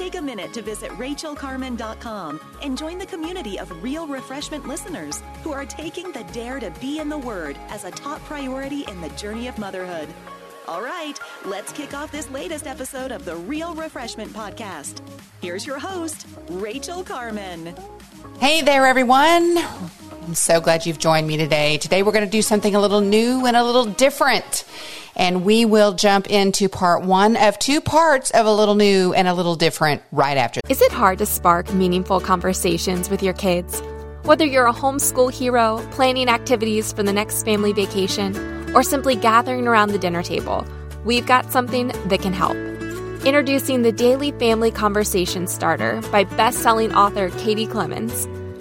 Take a minute to visit rachelcarman.com and join the community of real refreshment listeners who are taking the dare to be in the Word as a top priority in the journey of motherhood. All right, let's kick off this latest episode of the Real Refreshment Podcast. Here's your host, Rachel Carman. Hey there, everyone. I'm so glad you've joined me today. Today, we're going to do something a little new and a little different. And we will jump into part one of two parts of a little new and a little different right after. Is it hard to spark meaningful conversations with your kids? Whether you're a homeschool hero, planning activities for the next family vacation, or simply gathering around the dinner table, we've got something that can help. Introducing the Daily Family Conversation Starter by best-selling author Katie Clemons.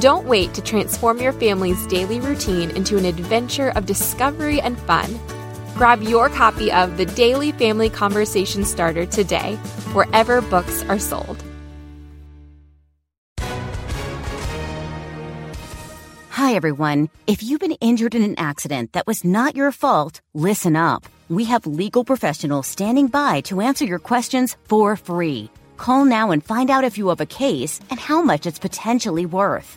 Don't wait to transform your family's daily routine into an adventure of discovery and fun. Grab your copy of the Daily Family Conversation Starter today, wherever books are sold. Hi, everyone. If you've been injured in an accident that was not your fault, listen up. We have legal professionals standing by to answer your questions for free. Call now and find out if you have a case and how much it's potentially worth.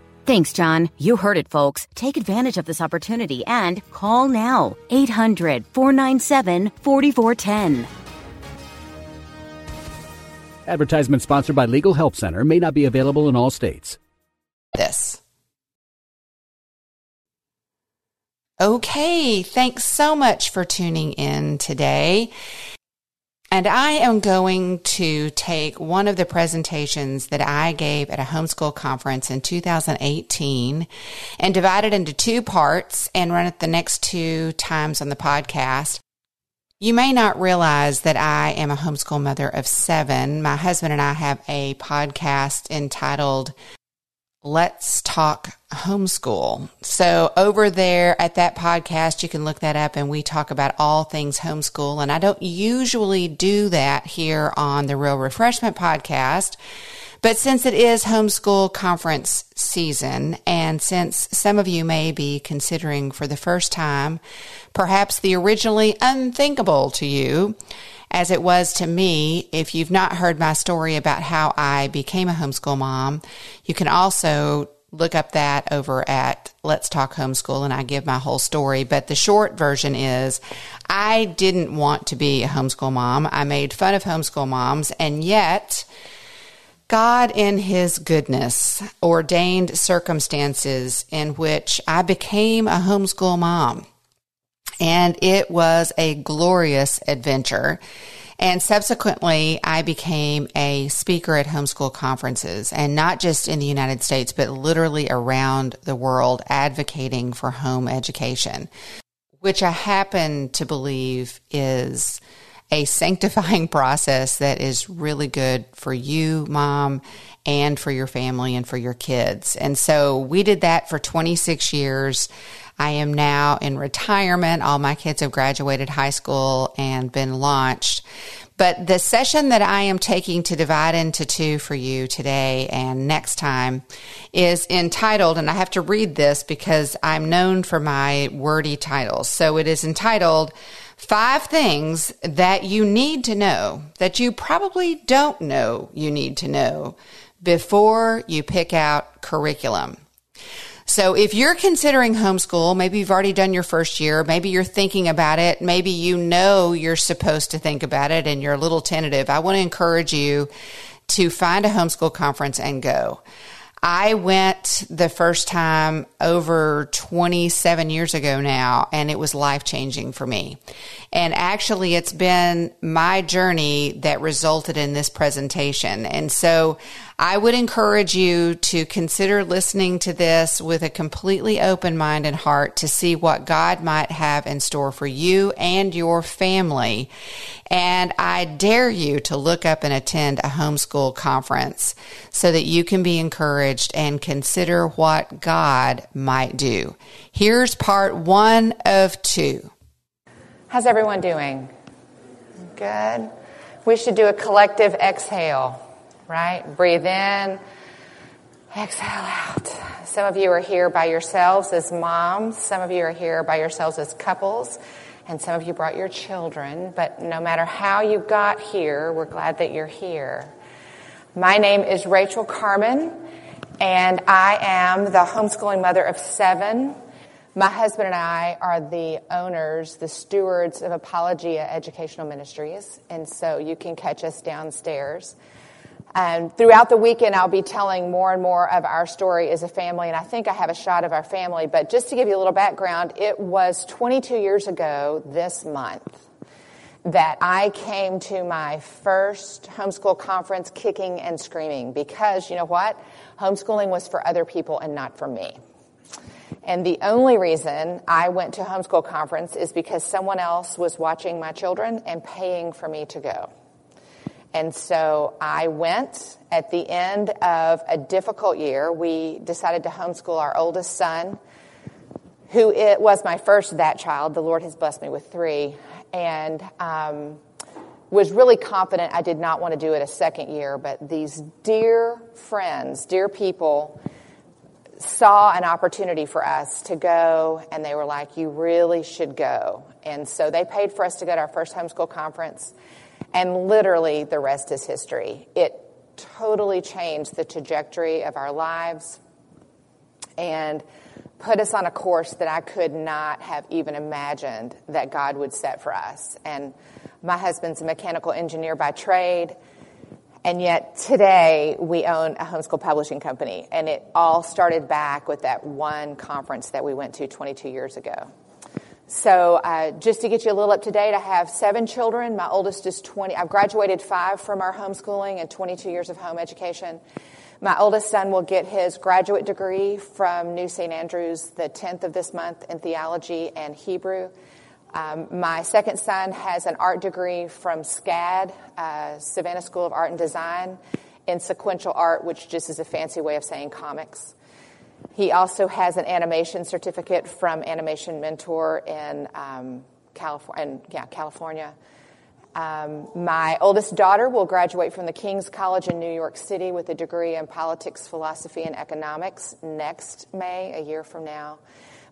Thanks, John. You heard it, folks. Take advantage of this opportunity and call now. 800 497 4410. Advertisement sponsored by Legal Help Center may not be available in all states. This. Okay, thanks so much for tuning in today. And I am going to take one of the presentations that I gave at a homeschool conference in 2018 and divide it into two parts and run it the next two times on the podcast. You may not realize that I am a homeschool mother of seven. My husband and I have a podcast entitled Let's Talk Homeschool. So over there at that podcast, you can look that up and we talk about all things homeschool. And I don't usually do that here on the Real Refreshment podcast. But since it is homeschool conference season, and since some of you may be considering for the first time, perhaps the originally unthinkable to you, as it was to me. If you've not heard my story about how I became a homeschool mom, you can also look up that over at Let's Talk Homeschool and I give my whole story. But the short version is I didn't want to be a homeschool mom. I made fun of homeschool moms and yet God in his goodness ordained circumstances in which I became a homeschool mom and it was a glorious adventure. And subsequently, I became a speaker at homeschool conferences and not just in the United States, but literally around the world advocating for home education, which I happen to believe is a sanctifying process that is really good for you, mom, and for your family and for your kids. And so we did that for 26 years. I am now in retirement. All my kids have graduated high school and been launched. But the session that I am taking to divide into two for you today and next time is entitled, and I have to read this because I'm known for my wordy titles. So it is entitled Five things that you need to know that you probably don't know you need to know before you pick out curriculum. So if you're considering homeschool, maybe you've already done your first year, maybe you're thinking about it, maybe you know you're supposed to think about it and you're a little tentative. I want to encourage you to find a homeschool conference and go. I went the first time over 27 years ago now, and it was life changing for me. And actually, it's been my journey that resulted in this presentation. And so I would encourage you to consider listening to this with a completely open mind and heart to see what God might have in store for you and your family. And I dare you to look up and attend a homeschool conference so that you can be encouraged and consider what God might do. Here's part one of two. How's everyone doing? Good. We should do a collective exhale right? Breathe in, exhale out. Some of you are here by yourselves as moms, some of you are here by yourselves as couples, and some of you brought your children. But no matter how you got here, we're glad that you're here. My name is Rachel Carman, and I am the homeschooling mother of seven. My husband and I are the owners, the stewards of Apologia Educational Ministries, and so you can catch us downstairs. And throughout the weekend, I'll be telling more and more of our story as a family, and I think I have a shot of our family. But just to give you a little background, it was 22 years ago this month that I came to my first homeschool conference kicking and screaming because you know what? Homeschooling was for other people and not for me. And the only reason I went to homeschool conference is because someone else was watching my children and paying for me to go. And so I went at the end of a difficult year. We decided to homeschool our oldest son, who it was my first that child. The Lord has blessed me with three. And um, was really confident I did not want to do it a second year. But these dear friends, dear people, saw an opportunity for us to go, and they were like, You really should go. And so they paid for us to go to our first homeschool conference. And literally, the rest is history. It totally changed the trajectory of our lives and put us on a course that I could not have even imagined that God would set for us. And my husband's a mechanical engineer by trade. And yet today we own a homeschool publishing company. And it all started back with that one conference that we went to 22 years ago. So, uh, just to get you a little up to date, I have seven children. My oldest is 20. I've graduated five from our homeschooling and 22 years of home education. My oldest son will get his graduate degree from New St. Andrews the 10th of this month in theology and Hebrew. Um, my second son has an art degree from SCAD, uh, Savannah School of Art and Design, in sequential art, which just is a fancy way of saying comics. He also has an animation certificate from Animation Mentor in um, California. Yeah, California. Um, my oldest daughter will graduate from the King's College in New York City with a degree in politics, philosophy, and economics next May, a year from now.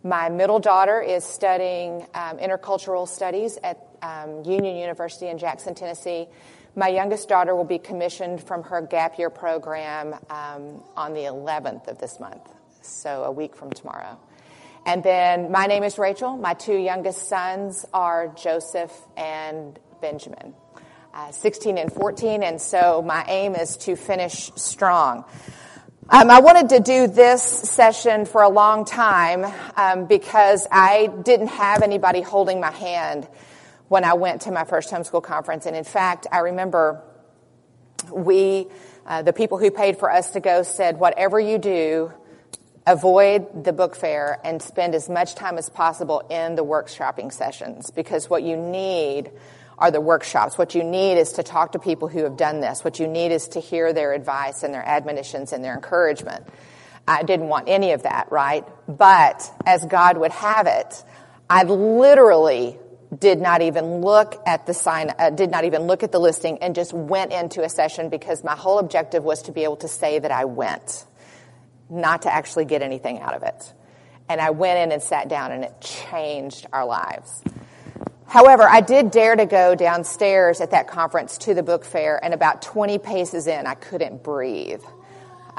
My middle daughter is studying um, intercultural studies at um, Union University in Jackson, Tennessee. My youngest daughter will be commissioned from her gap year program um, on the 11th of this month so a week from tomorrow. And then my name is Rachel. My two youngest sons are Joseph and Benjamin, uh, 16 and 14. And so my aim is to finish strong. Um, I wanted to do this session for a long time um, because I didn't have anybody holding my hand when I went to my first homeschool conference. And in fact, I remember we, uh, the people who paid for us to go, said, whatever you do, avoid the book fair and spend as much time as possible in the workshopping sessions because what you need are the workshops. What you need is to talk to people who have done this. What you need is to hear their advice and their admonitions and their encouragement. I didn't want any of that, right? But as God would have it, I literally did not even look at the sign, uh, did not even look at the listing and just went into a session because my whole objective was to be able to say that I went not to actually get anything out of it. And I went in and sat down, and it changed our lives. However, I did dare to go downstairs at that conference to the book fair, and about 20 paces in, I couldn't breathe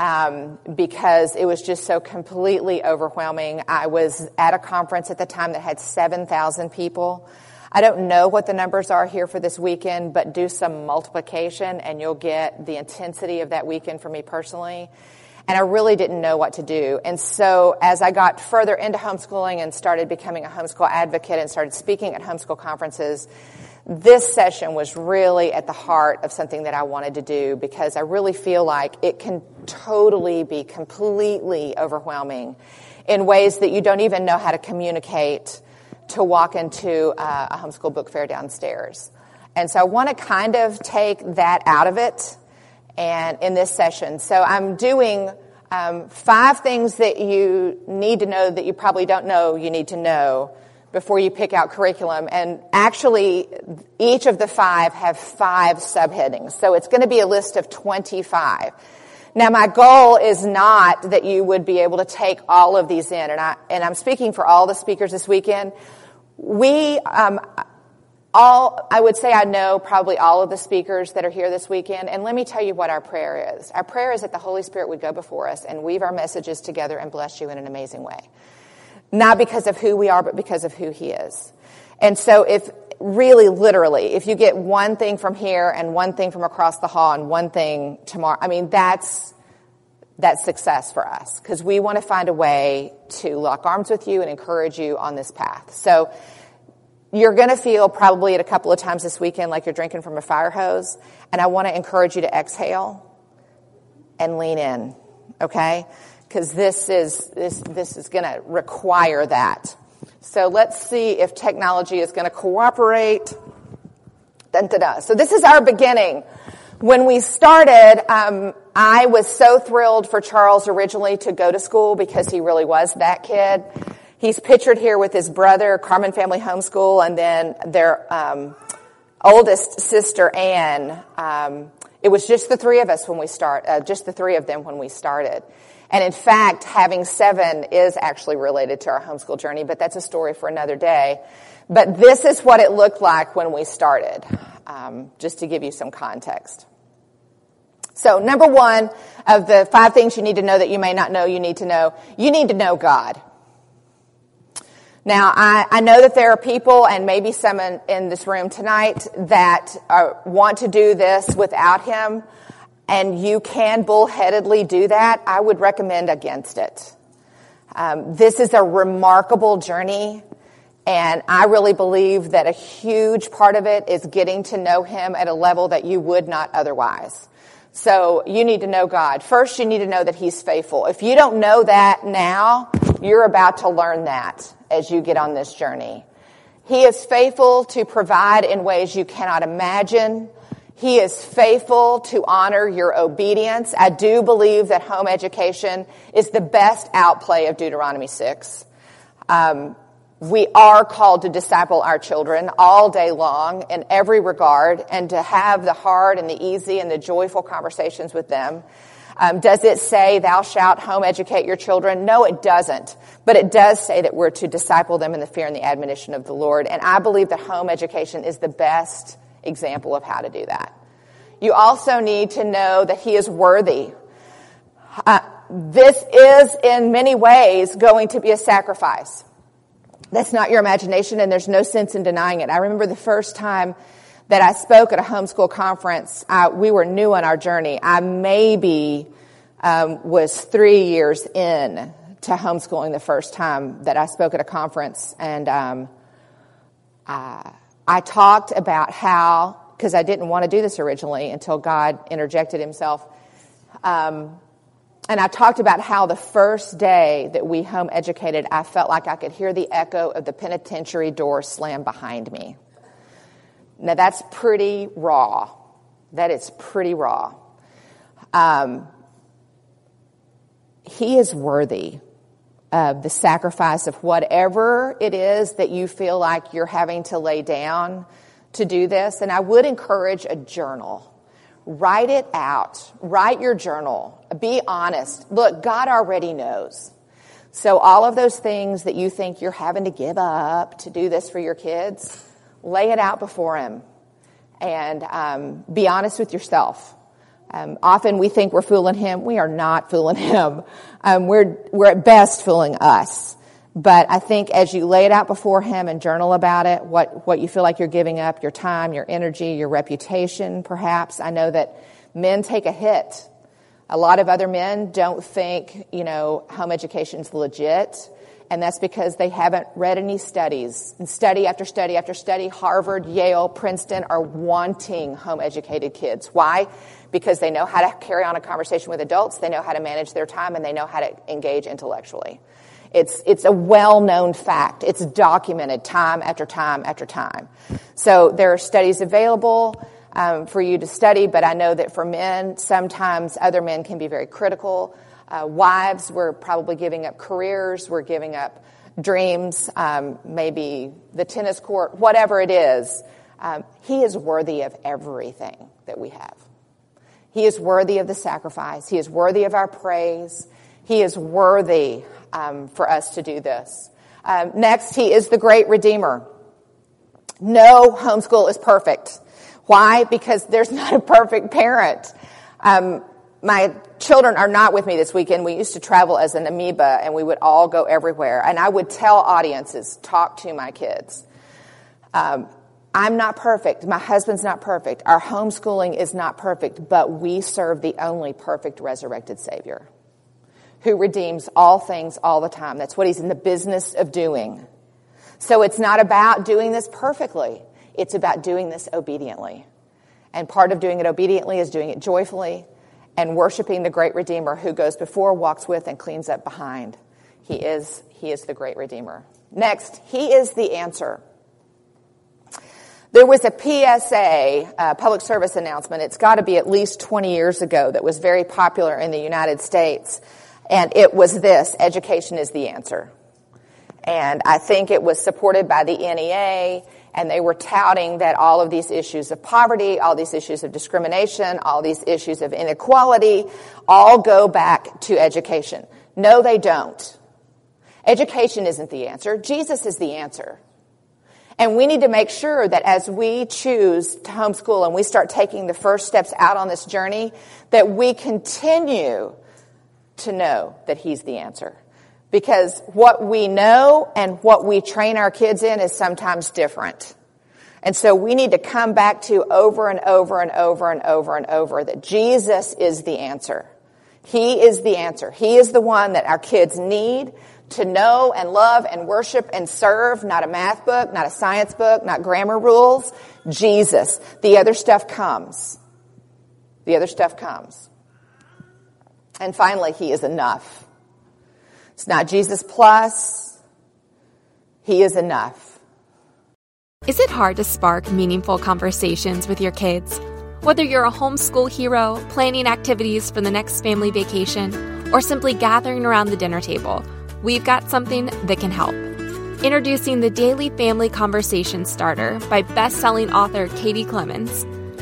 um, because it was just so completely overwhelming. I was at a conference at the time that had 7,000 people. I don't know what the numbers are here for this weekend, but do some multiplication and you'll get the intensity of that weekend for me personally. And I really didn't know what to do. And so as I got further into homeschooling and started becoming a homeschool advocate and started speaking at homeschool conferences, this session was really at the heart of something that I wanted to do because I really feel like it can totally be completely overwhelming in ways that you don't even know how to communicate to walk into uh, a homeschool book fair downstairs. And so I want to kind of take that out of it and in this session. So I'm doing um, five things that you need to know that you probably don't know you need to know before you pick out curriculum. And actually, each of the five have five subheadings. So it's going to be a list of 25. Now, my goal is not that you would be able to take all of these in, and, I, and I'm speaking for all the speakers this weekend. We, um, all, I would say I know probably all of the speakers that are here this weekend, and let me tell you what our prayer is. Our prayer is that the Holy Spirit would go before us and weave our messages together and bless you in an amazing way. Not because of who we are, but because of who He is. And so if really literally, if you get one thing from here and one thing from across the hall and one thing tomorrow, I mean, that's, that's success for us because we want to find a way to lock arms with you and encourage you on this path. So you're going to feel probably at a couple of times this weekend like you're drinking from a fire hose. And I want to encourage you to exhale and lean in. Okay? because this is this this is going to require that. So let's see if technology is going to cooperate. Dun, dun, dun. So this is our beginning. When we started, um, I was so thrilled for Charles originally to go to school because he really was that kid. He's pictured here with his brother, Carman Family Homeschool, and then their um, oldest sister, Anne. Um, it was just the three of us when we start, uh, just the three of them when we started. And in fact, having seven is actually related to our homeschool journey, but that's a story for another day. But this is what it looked like when we started, um, just to give you some context. So number one of the five things you need to know that you may not know you need to know, you need to know God. Now, I, I know that there are people, and maybe some in, in this room tonight, that are, want to do this without Him and you can bullheadedly do that, I would recommend against it. Um, this is a remarkable journey, and I really believe that a huge part of it is getting to know Him at a level that you would not otherwise. So you need to know God. First, you need to know that He's faithful. If you don't know that now, you're about to learn that as you get on this journey. He is faithful to provide in ways you cannot imagine. He is faithful to honor your obedience. I do believe that home education is the best outplay of Deuteronomy 6. Um, we are called to disciple our children all day long in every regard and to have the hard and the easy and the joyful conversations with them. Um, does it say thou shalt home educate your children? No, it doesn't. But it does say that we're to disciple them in the fear and the admonition of the Lord. And I believe that home education is the best example of how to do that. You also need to know that He is worthy. Uh, this is in many ways going to be a sacrifice. That's not your imagination and there's no sense in denying it. I remember the first time that I spoke at a homeschool conference, uh, we were new on our journey. I maybe um, was three years in to homeschooling the first time that I spoke at a conference, and um, uh, I talked about how, because I didn't want to do this originally until God interjected himself. Um, and I talked about how the first day that we home educated, I felt like I could hear the echo of the penitentiary door slam behind me. Now that's pretty raw. That is pretty raw. Um, he is worthy of the sacrifice of whatever it is that you feel like you're having to lay down to do this. And I would encourage a journal. Write it out. Write your journal. Be honest. Look, God already knows. So all of those things that you think you're having to give up to do this for your kids, lay it out before Him and um, be honest with yourself. Um, often we think we're fooling Him. We are not fooling Him. Um, we're, we're at best fooling us. But I think as you lay it out before Him and journal about it, what, what you feel like you're giving up, your time, your energy, your reputation, perhaps. I know that men take a hit. A lot of other men don't think, you know, home education's legit. And that's because they haven't read any studies. And study after study after study, Harvard, Yale, Princeton are wanting home educated kids. Why? Because they know how to carry on a conversation with adults, they know how to manage their time, and they know how to engage intellectually. It's, it's a well-known fact. It's documented time after time after time. So there are studies available um, for you to study, but I know that for men, sometimes other men can be very critical. Uh, wives, we're probably giving up careers, we're giving up dreams, um, maybe the tennis court, whatever it is. Um, he is worthy of everything that we have. He is worthy of the sacrifice. He is worthy of our praise. He is worthy um, for us to do this. Um, next, he is the great redeemer. No homeschool is perfect. Why? Because there's not a perfect parent. Um, my children are not with me this weekend. We used to travel as an amoeba and we would all go everywhere. And I would tell audiences, talk to my kids. Um, I'm not perfect. My husband's not perfect. Our homeschooling is not perfect, but we serve the only perfect resurrected Savior who redeems all things all the time. That's what he's in the business of doing. So it's not about doing this perfectly. It's about doing this obediently. And part of doing it obediently is doing it joyfully and worshiping the great Redeemer who goes before, walks with, and cleans up behind. He is, he is the great Redeemer. Next, he is the answer. There was a PSA, uh, public service announcement, it's got to be at least 20 years ago, that was very popular in the United States. And it was this education is the answer. And I think it was supported by the NEA, and they were touting that all of these issues of poverty, all these issues of discrimination, all these issues of inequality, all go back to education. No, they don't. Education isn't the answer. Jesus is the answer. And we need to make sure that as we choose to homeschool and we start taking the first steps out on this journey, that we continue to know that He's the answer. Because what we know and what we train our kids in is sometimes different. And so we need to come back to over and over and over and over and over that Jesus is the answer. He is the answer. He is the one that our kids need to know and love and worship and serve, not a math book, not a science book, not grammar rules. Jesus. The other stuff comes. The other stuff comes. And finally, He is enough. It's not Jesus plus, He is enough. Is it hard to spark meaningful conversations with your kids? Whether you're a homeschool hero, planning activities for the next family vacation, or simply gathering around the dinner table, we've got something that can help. Introducing the Daily Family Conversation Starter by best-selling author Katie Clemons.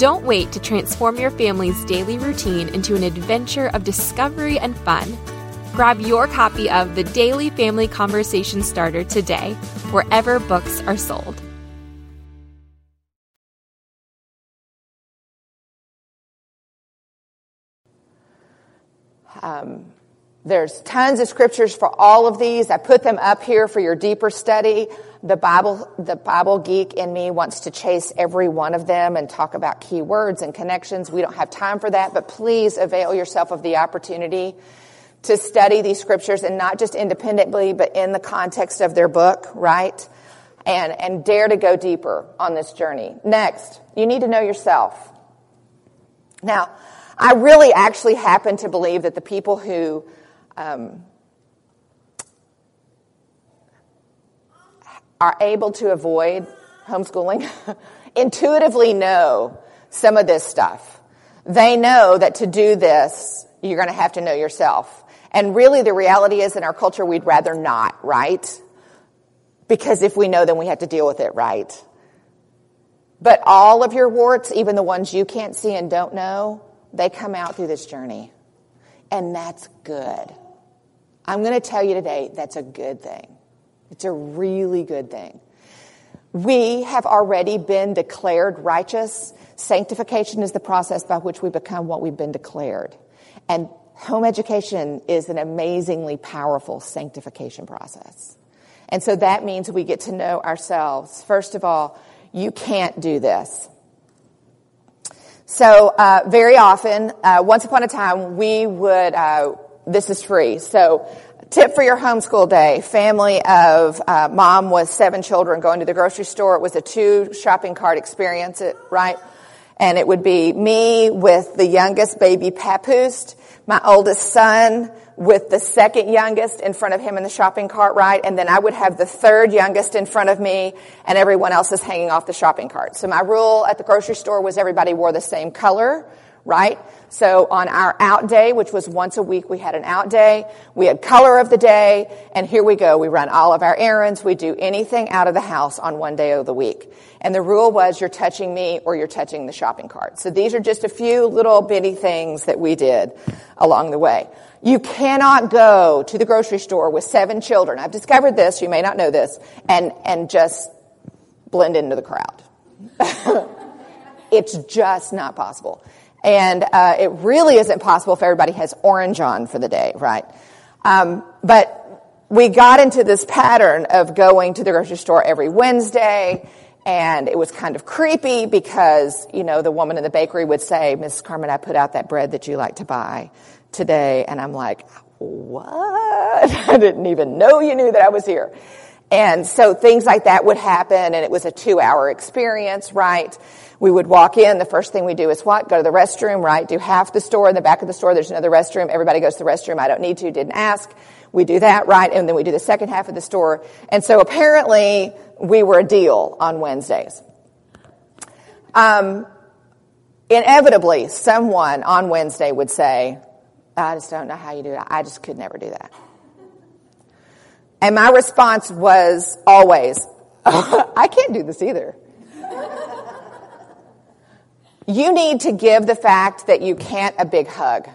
Don't wait to transform your family's daily routine into an adventure of discovery and fun. Grab your copy of the Daily Family Conversation Starter today, wherever books are sold. Um, there's tons of scriptures for all of these. I put them up here for your deeper study. The Bible, the Bible geek in me wants to chase every one of them and talk about key words and connections. We don't have time for that, but please avail yourself of the opportunity to study these scriptures and not just independently, but in the context of their book, right? And, and dare to go deeper on this journey. Next, you need to know yourself. Now, I really actually happen to believe that the people who um, are able to avoid homeschooling, intuitively know some of this stuff. They know that to do this, you're going to have to know yourself. And really, the reality is in our culture, we'd rather not, right? Because if we know, then we have to deal with it, right? But all of your warts, even the ones you can't see and don't know, they come out through this journey. And that's good. I'm going to tell you today that's a good thing. It's a really good thing. We have already been declared righteous. Sanctification is the process by which we become what we've been declared. And home education is an amazingly powerful sanctification process. And so that means we get to know ourselves. First of all, you can't do this. So, uh, very often, uh, once upon a time, we would, uh, this is free. So, tip for your homeschool day. Family of, uh, mom with seven children going to the grocery store. It was a two shopping cart experience, right? And it would be me with the youngest baby Papoose, my oldest son with the second youngest in front of him in the shopping cart, right? And then I would have the third youngest in front of me and everyone else is hanging off the shopping cart. So my rule at the grocery store was everybody wore the same color, right? So on our out day, which was once a week, we had an out day. We had color of the day, and here we go. We run all of our errands. We do anything out of the house on one day of the week. And the rule was you're touching me or you're touching the shopping cart. So these are just a few little bitty things that we did along the way. You cannot go to the grocery store with seven children. I've discovered this, you may not know this, and, and just blend into the crowd. it's just not possible. And uh, it really isn't possible if everybody has orange on for the day, right? Um, but we got into this pattern of going to the grocery store every Wednesday, and it was kind of creepy because, you know, the woman in the bakery would say, Miss Carman, I put out that bread that you like to buy today. And I'm like, what? I didn't even know you knew that I was here. And so things like that would happen and it was a two hour experience, right? We would walk in. The first thing we do is what? Go to the restroom, right? Do half the store. In the back of the store, there's another restroom. Everybody goes to the restroom. I don't need to. Didn't ask. We do that, right? And then we do the second half of the store. And so apparently we were a deal on Wednesdays. Um, inevitably, someone on Wednesday would say, I just don't know how you do that. I just could never do that. And my response was always, I can't do this either. You need to give the fact that you can't a big hug.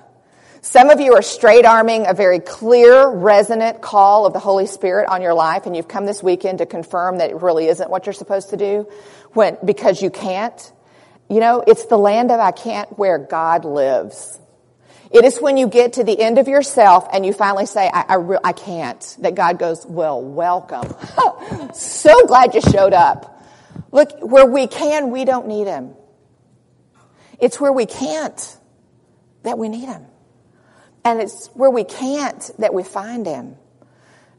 Some of you are straight arming a very clear, resonant call of the Holy Spirit on your life, and you've come this weekend to confirm that it really isn't what you're supposed to do when, because you can't. You know, it's the land of I can't where God lives. It is when you get to the end of yourself and you finally say, I, I, re- I can't, that God goes, well, welcome. so glad you showed up. Look, where we can, we don't need him. It's where we can't that we need him. And it's where we can't that we find him.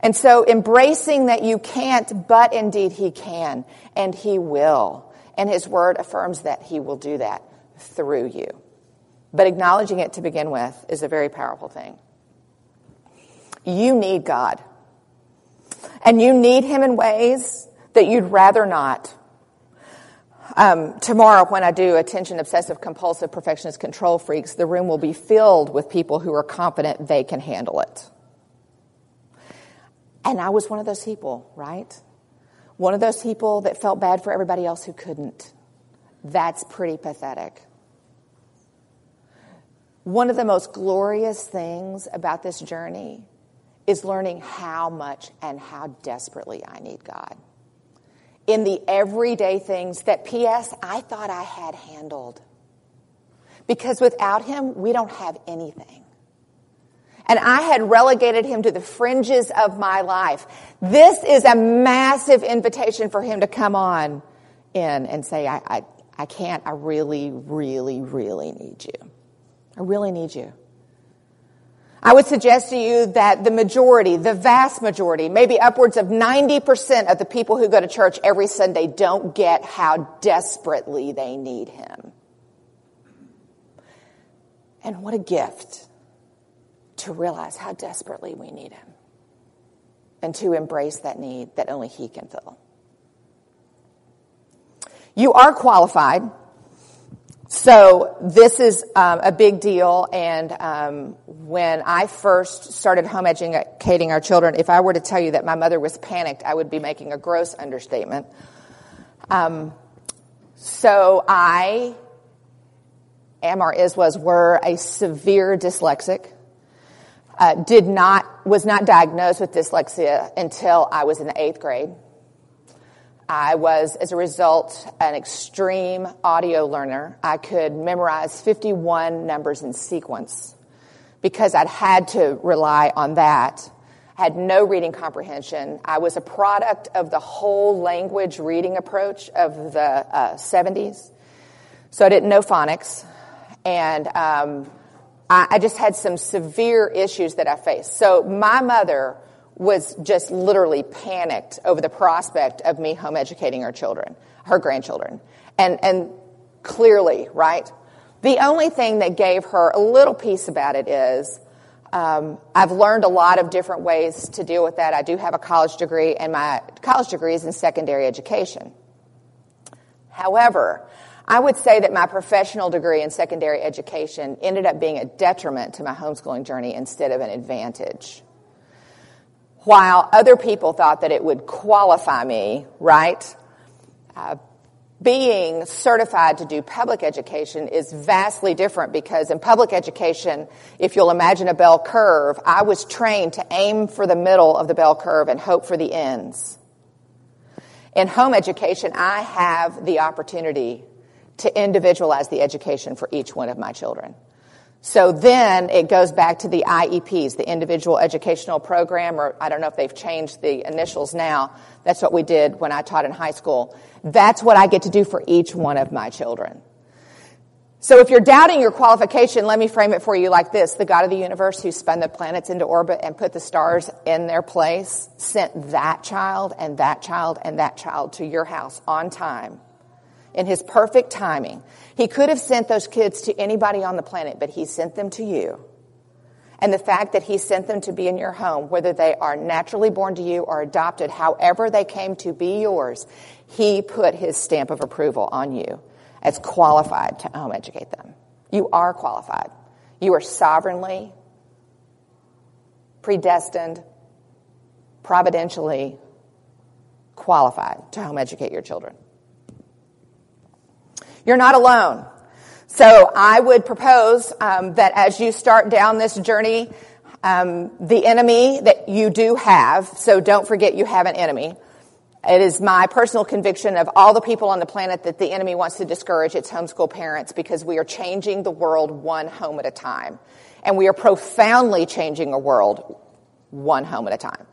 And so embracing that you can't, but indeed he can, and he will. And his word affirms that he will do that through you. But acknowledging it to begin with is a very powerful thing. You need God. And you need Him in ways that you'd rather not. Um, tomorrow, when I do attention obsessive compulsive perfectionist control freaks, the room will be filled with people who are confident they can handle it. And I was one of those people, right? One of those people that felt bad for everybody else who couldn't. That's pretty pathetic. One of the most glorious things about this journey is learning how much and how desperately I need God. In the everyday things that, P.S., I thought I had handled. Because without Him, we don't have anything. And I had relegated Him to the fringes of my life. This is a massive invitation for Him to come on in and say, I, I, I can't, I really, really, really need you. I really need you. I would suggest to you that the majority, the vast majority, maybe upwards of 90% of the people who go to church every Sunday don't get how desperately they need Him. And what a gift to realize how desperately we need Him and to embrace that need that only He can fill. You are qualified. So this is um, a big deal. And um, when I first started home educating our children, if I were to tell you that my mother was panicked, I would be making a gross understatement. Um, so I am or is was were a severe dyslexic. Uh, did not was not diagnosed with dyslexia until I was in the eighth grade. I was, as a result, an extreme audio learner. I could memorize 51 numbers in sequence because I'd had to rely on that. I had no reading comprehension. I was a product of the whole language reading approach of the uh, 70s. So I didn't know phonics. And um, I, I just had some severe issues that I faced. So my mother was just literally panicked over the prospect of me home educating her children, her grandchildren. And, and clearly, right? The only thing that gave her a little peace about it is um, I've learned a lot of different ways to deal with that. I do have a college degree, and my college degree is in secondary education. However, I would say that my professional degree in secondary education ended up being a detriment to my homeschooling journey instead of an advantage while other people thought that it would qualify me, right? Uh, being certified to do public education is vastly different because in public education, if you'll imagine a bell curve, I was trained to aim for the middle of the bell curve and hope for the ends. In home education, I have the opportunity to individualize the education for each one of my children. So then it goes back to the IEPs, the individual educational program, or I don't know if they've changed the initials now. That's what we did when I taught in high school. That's what I get to do for each one of my children. So if you're doubting your qualification, let me frame it for you like this. The God of the universe who spun the planets into orbit and put the stars in their place sent that child and that child and that child to your house on time in his perfect timing. He could have sent those kids to anybody on the planet, but he sent them to you. And the fact that he sent them to be in your home, whether they are naturally born to you or adopted, however they came to be yours, he put his stamp of approval on you as qualified to home educate them. You are qualified. You are sovereignly, predestined, providentially qualified to home educate your children. You're not alone. So I would propose um, that as you start down this journey, um, the enemy that you do have, so don't forget you have an enemy. It is my personal conviction of all the people on the planet that the enemy wants to discourage its homeschool parents because we are changing the world one home at a time. And we are profoundly changing a world one home at a time.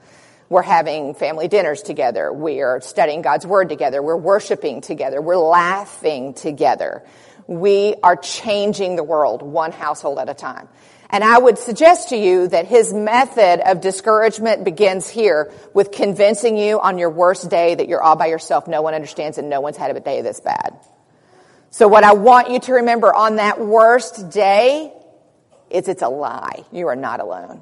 We're having family dinners together. We are studying God's Word together. We're worshiping together. We're laughing together. We are changing the world one household at a time. And I would suggest to you that his method of discouragement begins here with convincing you on your worst day that you're all by yourself, no one understands, and no one's had a day this bad. So what I want you to remember on that worst day is it's a lie. You are not alone.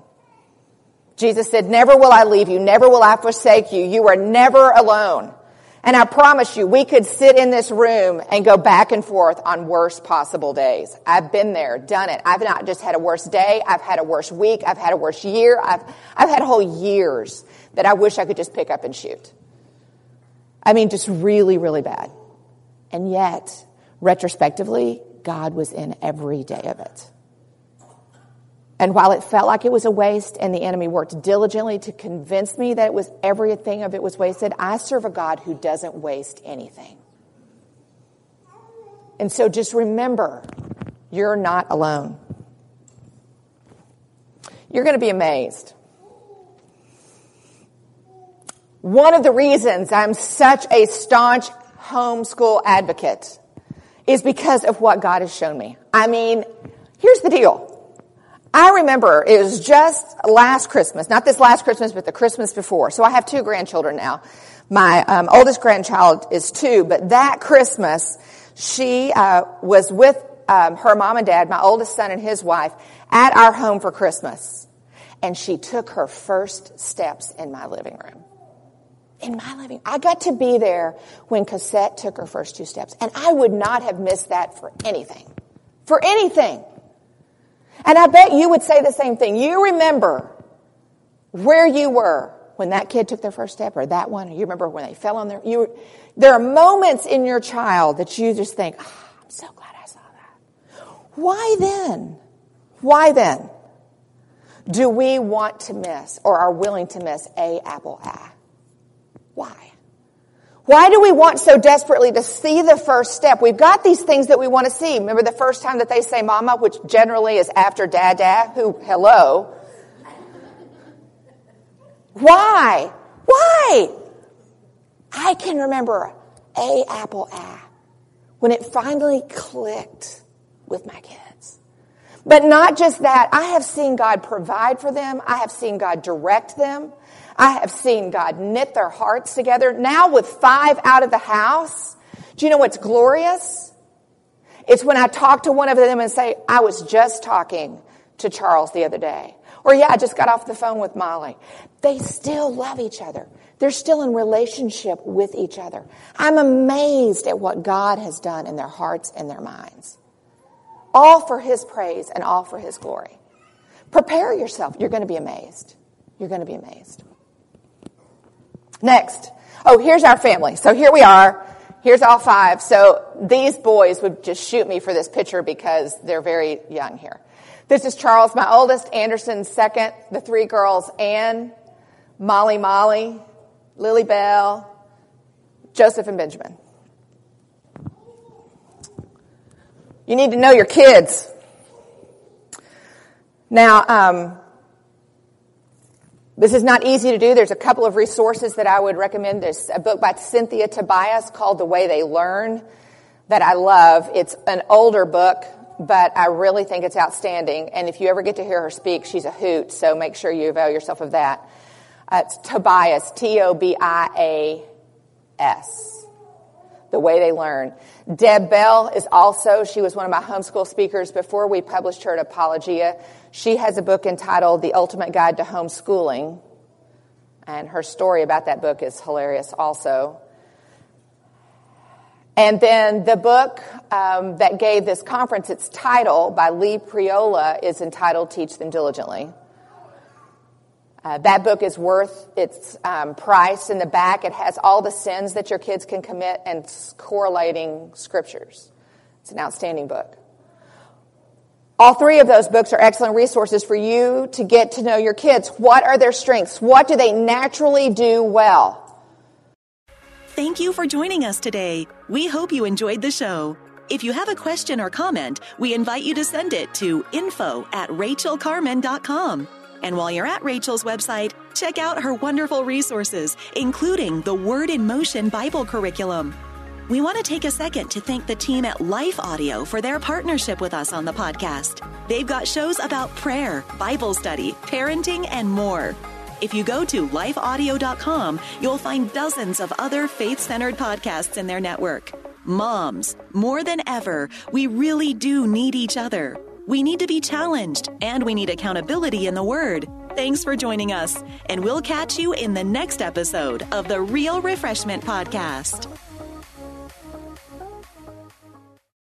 Jesus said, never will I leave you. Never will I forsake you. You are never alone. And I promise you, we could sit in this room and go back and forth on worst possible days. I've been there, done it. I've not just had a worse day. I've had a worse week. I've had a worse year. I've, I've had whole years that I wish I could just pick up and shoot. I mean, just really, really bad. And yet, retrospectively, God was in every day of it. And while it felt like it was a waste and the enemy worked diligently to convince me that it was everything of it was wasted, I serve a God who doesn't waste anything. And so just remember, you're not alone. You're going to be amazed. One of the reasons I'm such a staunch homeschool advocate is because of what God has shown me. I mean, here's the deal. I remember it was just last Christmas, not this last Christmas, but the Christmas before. So I have two grandchildren now. My um, oldest grandchild is two, but that Christmas, she uh, was with um, her mom and dad, my oldest son and his wife, at our home for Christmas. And she took her first steps in my living room. in my living. I got to be there when Cosette took her first two steps, and I would not have missed that for anything. For anything. And I bet you would say the same thing. You remember where you were when that kid took their first step or that one, or you remember when they fell on their, you, there are moments in your child that you just think, oh, I'm so glad I saw that. Why then? Why then do we want to miss or are willing to miss a apple eye? Why? Why do we want so desperately to see the first step? We've got these things that we want to see. Remember the first time that they say mama, which generally is after dada, who, hello. Why? Why? I can remember a apple eye when it finally clicked with my kids. But not just that. I have seen God provide for them. I have seen God direct them. I have seen God knit their hearts together. Now with five out of the house, do you know what's glorious? It's when I talk to one of them and say, I was just talking to Charles the other day. Or yeah, I just got off the phone with Molly. They still love each other. They're still in relationship with each other. I'm amazed at what God has done in their hearts and their minds. All for His praise and all for His glory. Prepare yourself. You're going to be amazed. You're going to be amazed. Next. Oh, here's our family. So here we are. Here's all five. So these boys would just shoot me for this picture because they're very young here. This is Charles, my oldest, Anderson second, the three girls, Anne, Molly Molly, Lily Bell, Joseph and Benjamin. You need to know your kids. Now, um, this is not easy to do. There's a couple of resources that I would recommend. There's a book by Cynthia Tobias called The Way They Learn that I love. It's an older book, but I really think it's outstanding. And if you ever get to hear her speak, she's a hoot, so make sure you avail yourself of that. Uh, it's Tobias, T-O-B-I-A-S. The Way They Learn. Deb Bell is also, she was one of my homeschool speakers before we published her at Apologia. She has a book entitled The Ultimate Guide to Homeschooling. And her story about that book is hilarious also. And then the book um, that gave this conference its title by Lou Priolo is entitled Teach Them Diligently. Uh, that book is worth its um, price in the back. It has all the sins that your kids can commit and correlating scriptures. It's an outstanding book. All three of those books are excellent resources for you to get to know your kids. What are their strengths? What do they naturally do well? Thank you for joining us today. We hope you enjoyed the show. If you have a question or comment, we invite you to send it to info at rachelcarman.com. And while you're at Rachel's website, check out her wonderful resources, including the Word in Motion Bible curriculum. We want to take a second to thank the team at Life Audio for their partnership with us on the podcast. They've got shows about prayer, Bible study, parenting, and more. If you go to lifeaudio.com, you'll find dozens of other faith centered podcasts in their network. Moms, more than ever, we really do need each other. We need to be challenged, and we need accountability in the Word. Thanks for joining us, and we'll catch you in the next episode of the Real Refreshment Podcast.